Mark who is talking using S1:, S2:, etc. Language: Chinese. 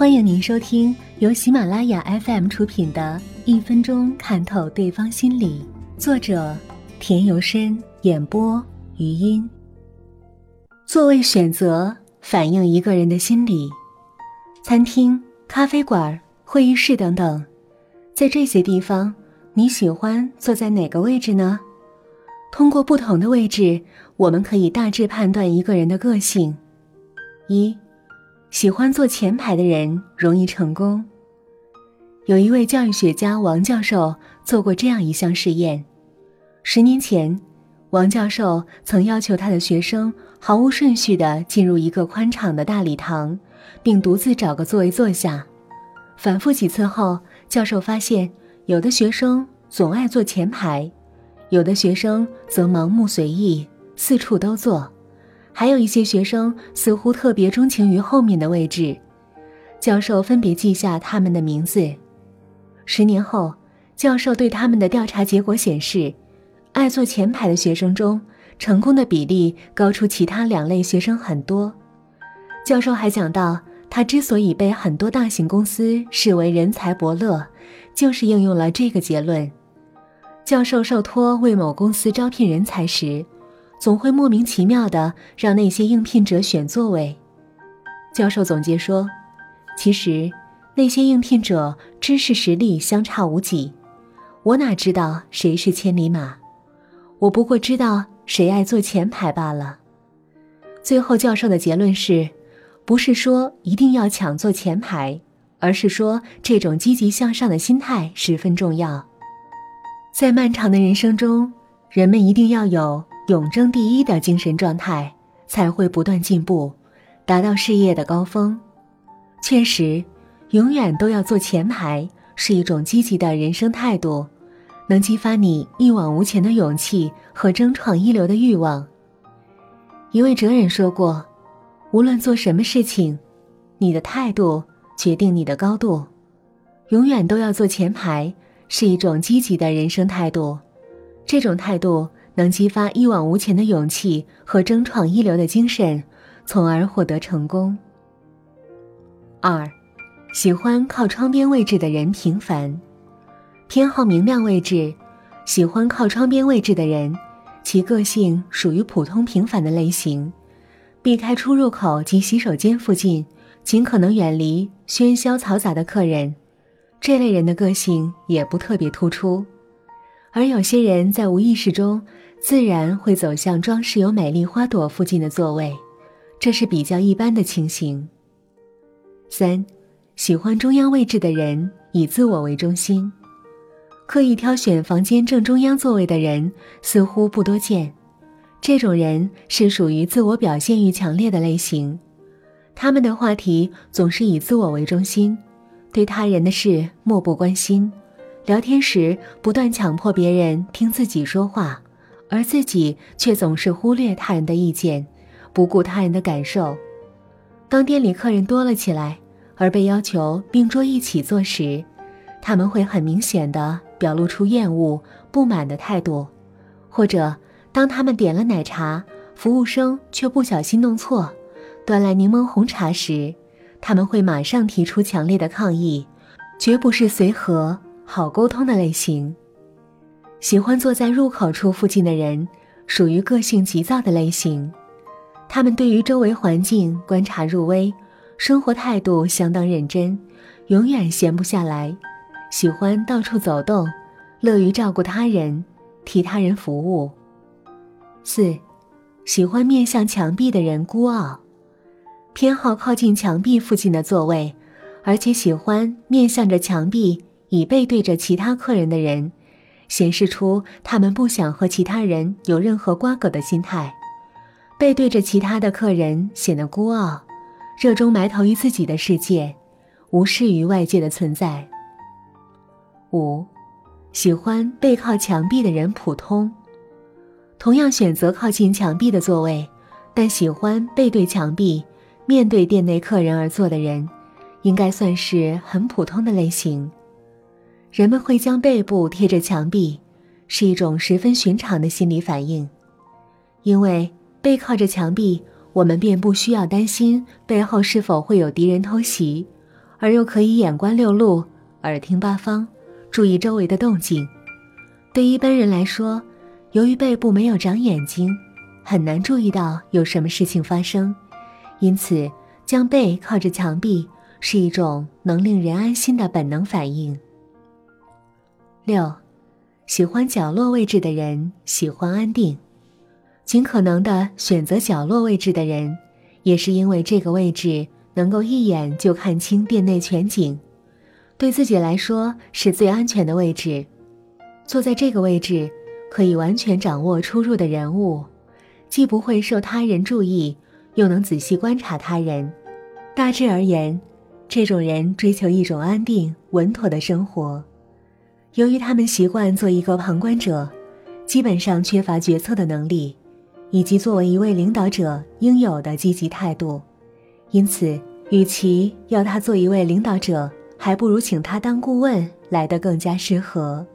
S1: 欢迎您收听由喜马拉雅 FM 出品的《一分钟看透对方心理》，作者田由深，演播余音。座位选择反映一个人的心理，餐厅、咖啡馆、会议室等等，在这些地方，你喜欢坐在哪个位置呢？通过不同的位置，我们可以大致判断一个人的个性。一，喜欢坐前排的人容易成功。有一位教育学家王教授做过这样一项试验：十年前，王教授曾要求他的学生毫无顺序地进入一个宽敞的大礼堂，并独自找个座位坐下。反复几次后，教授发现，有的学生总爱坐前排。有的学生则盲目随意，四处都坐；还有一些学生似乎特别钟情于后面的位置。教授分别记下他们的名字。十年后，教授对他们的调查结果显示，爱坐前排的学生中，成功的比例高出其他两类学生很多。教授还讲到，他之所以被很多大型公司视为人才伯乐，就是应用了这个结论。教授受托为某公司招聘人才时，总会莫名其妙的让那些应聘者选座位。教授总结说：“其实，那些应聘者知识实力相差无几，我哪知道谁是千里马？我不过知道谁爱坐前排罢了。”最后，教授的结论是：不是说一定要抢坐前排，而是说这种积极向上的心态十分重要。在漫长的人生中，人们一定要有永争第一的精神状态，才会不断进步，达到事业的高峰。确实，永远都要坐前排是一种积极的人生态度，能激发你一往无前的勇气和争创一流的欲望。一位哲人说过：“无论做什么事情，你的态度决定你的高度。”永远都要坐前排。是一种积极的人生态度，这种态度能激发一往无前的勇气和争创一流的精神，从而获得成功。二，喜欢靠窗边位置的人平凡，偏好明亮位置，喜欢靠窗边位置的人，其个性属于普通平凡的类型，避开出入口及洗手间附近，尽可能远离喧嚣嘈杂的客人。这类人的个性也不特别突出，而有些人在无意识中自然会走向装饰有美丽花朵附近的座位，这是比较一般的情形。三，喜欢中央位置的人以自我为中心，刻意挑选房间正中央座位的人似乎不多见，这种人是属于自我表现欲强烈的类型，他们的话题总是以自我为中心。对他人的事漠不关心，聊天时不断强迫别人听自己说话，而自己却总是忽略他人的意见，不顾他人的感受。当店里客人多了起来，而被要求并桌一起坐时，他们会很明显的表露出厌恶、不满的态度；或者当他们点了奶茶，服务生却不小心弄错，端来柠檬红茶时。他们会马上提出强烈的抗议，绝不是随和、好沟通的类型。喜欢坐在入口处附近的人，属于个性急躁的类型。他们对于周围环境观察入微，生活态度相当认真，永远闲不下来，喜欢到处走动，乐于照顾他人，替他人服务。四，喜欢面向墙壁的人孤傲。偏好靠近墙壁附近的座位，而且喜欢面向着墙壁、以背对着其他客人的人，显示出他们不想和其他人有任何瓜葛的心态。背对着其他的客人显得孤傲，热衷埋头于自己的世界，无视于外界的存在。五，喜欢背靠墙壁的人普通，同样选择靠近墙壁的座位，但喜欢背对墙壁。面对店内客人而坐的人，应该算是很普通的类型。人们会将背部贴着墙壁，是一种十分寻常的心理反应。因为背靠着墙壁，我们便不需要担心背后是否会有敌人偷袭，而又可以眼观六路，耳听八方，注意周围的动静。对一般人来说，由于背部没有长眼睛，很难注意到有什么事情发生，因此将背靠着墙壁是一种能令人安心的本能反应。六，喜欢角落位置的人喜欢安定，尽可能的选择角落位置的人，也是因为这个位置能够一眼就看清店内全景，对自己来说是最安全的位置。坐在这个位置，可以完全掌握出入的人物，既不会受他人注意，又能仔细观察他人。大致而言，这种人追求一种安定稳妥的生活。由于他们习惯做一个旁观者，基本上缺乏决策的能力，以及作为一位领导者应有的积极态度，因此，与其要他做一位领导者，还不如请他当顾问来得更加适合。